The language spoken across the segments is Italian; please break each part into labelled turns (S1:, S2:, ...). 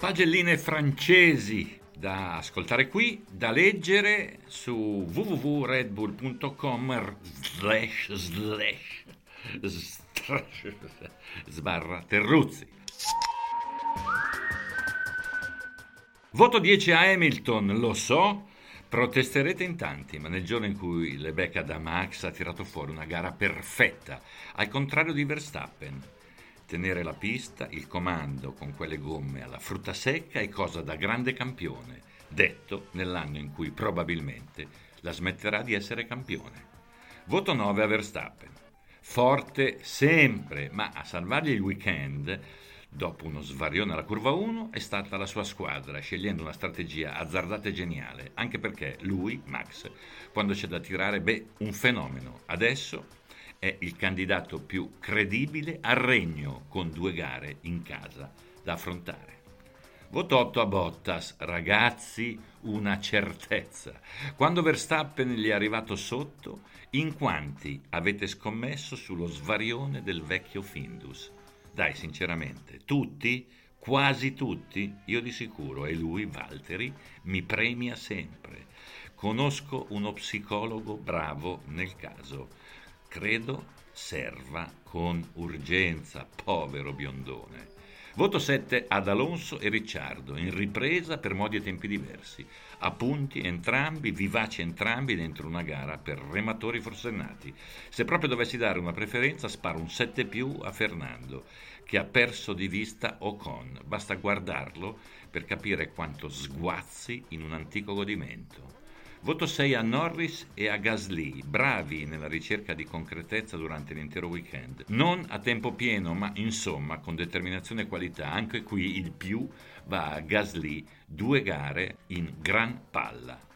S1: Pagelline francesi da ascoltare qui, da leggere su www.redbull.com slash slash sbarra Terruzzi. Voto 10 a Hamilton, lo so, protesterete in tanti, ma nel giorno in cui le becca da Max ha tirato fuori una gara perfetta, al contrario di Verstappen tenere la pista, il comando con quelle gomme alla frutta secca è cosa da grande campione, detto nell'anno in cui probabilmente la smetterà di essere campione. Voto 9 a Verstappen. Forte sempre, ma a salvargli il weekend, dopo uno svarione alla curva 1, è stata la sua squadra, scegliendo una strategia azzardata e geniale, anche perché lui, Max, quando c'è da tirare, beh, un fenomeno. Adesso è il candidato più credibile al regno con due gare in casa da affrontare. Voto 8 a Bottas, ragazzi, una certezza. Quando Verstappen gli è arrivato sotto, in quanti avete scommesso sullo svarione del vecchio Findus? Dai, sinceramente, tutti? Quasi tutti? Io di sicuro, e lui, Valtteri, mi premia sempre. Conosco uno psicologo bravo nel caso credo serva con urgenza, povero biondone. Voto 7 ad Alonso e Ricciardo, in ripresa per modi e tempi diversi, a punti entrambi, vivaci entrambi dentro una gara per rematori forsennati. Se proprio dovessi dare una preferenza, sparo un 7 più a Fernando, che ha perso di vista Ocon. Basta guardarlo per capire quanto sguazzi in un antico godimento. Voto 6 a Norris e a Gasly, bravi nella ricerca di concretezza durante l'intero weekend. Non a tempo pieno, ma insomma con determinazione e qualità. Anche qui il più va a Gasly, due gare in gran palla.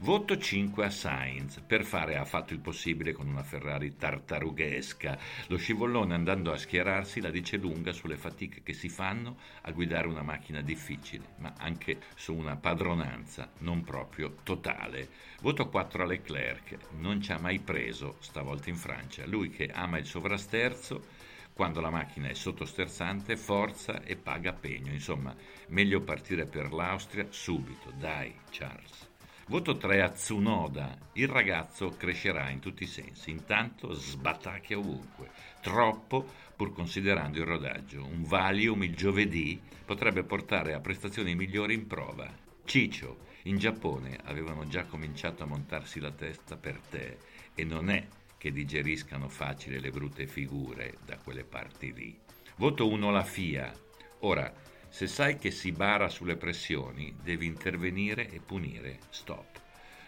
S1: Voto 5 a Sainz per fare ha fatto il possibile con una Ferrari tartarughesca. Lo scivolone andando a schierarsi la dice lunga sulle fatiche che si fanno a guidare una macchina difficile, ma anche su una padronanza non proprio totale. Voto 4 a Leclerc, non ci ha mai preso stavolta in Francia. Lui che ama il sovrasterzo quando la macchina è sottosterzante, forza e paga pegno. Insomma, meglio partire per l'Austria subito. Dai, Charles. Voto 3 a Tsunoda. Il ragazzo crescerà in tutti i sensi, intanto sbatacchia ovunque. Troppo pur considerando il rodaggio. Un Valium il giovedì potrebbe portare a prestazioni migliori in prova. Ciccio, in Giappone avevano già cominciato a montarsi la testa per te e non è che digeriscano facile le brutte figure da quelle parti lì. Voto 1 la FIA. Ora, se sai che si bara sulle pressioni, devi intervenire e punire. Stop.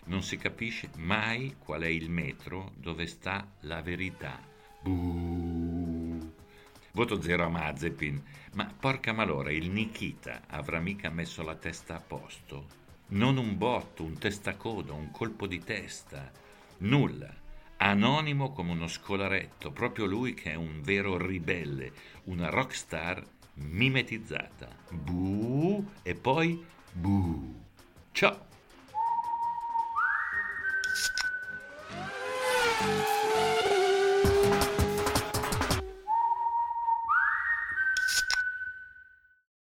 S1: Non si capisce mai qual è il metro dove sta la verità. Buh. Voto zero a Mazepin. Ma porca malora, il Nikita avrà mica messo la testa a posto? Non un botto, un testacoda, un colpo di testa. Nulla. Anonimo come uno scolaretto, proprio lui che è un vero ribelle, una rockstar mimetizzata. Buh e poi buh. Ciao!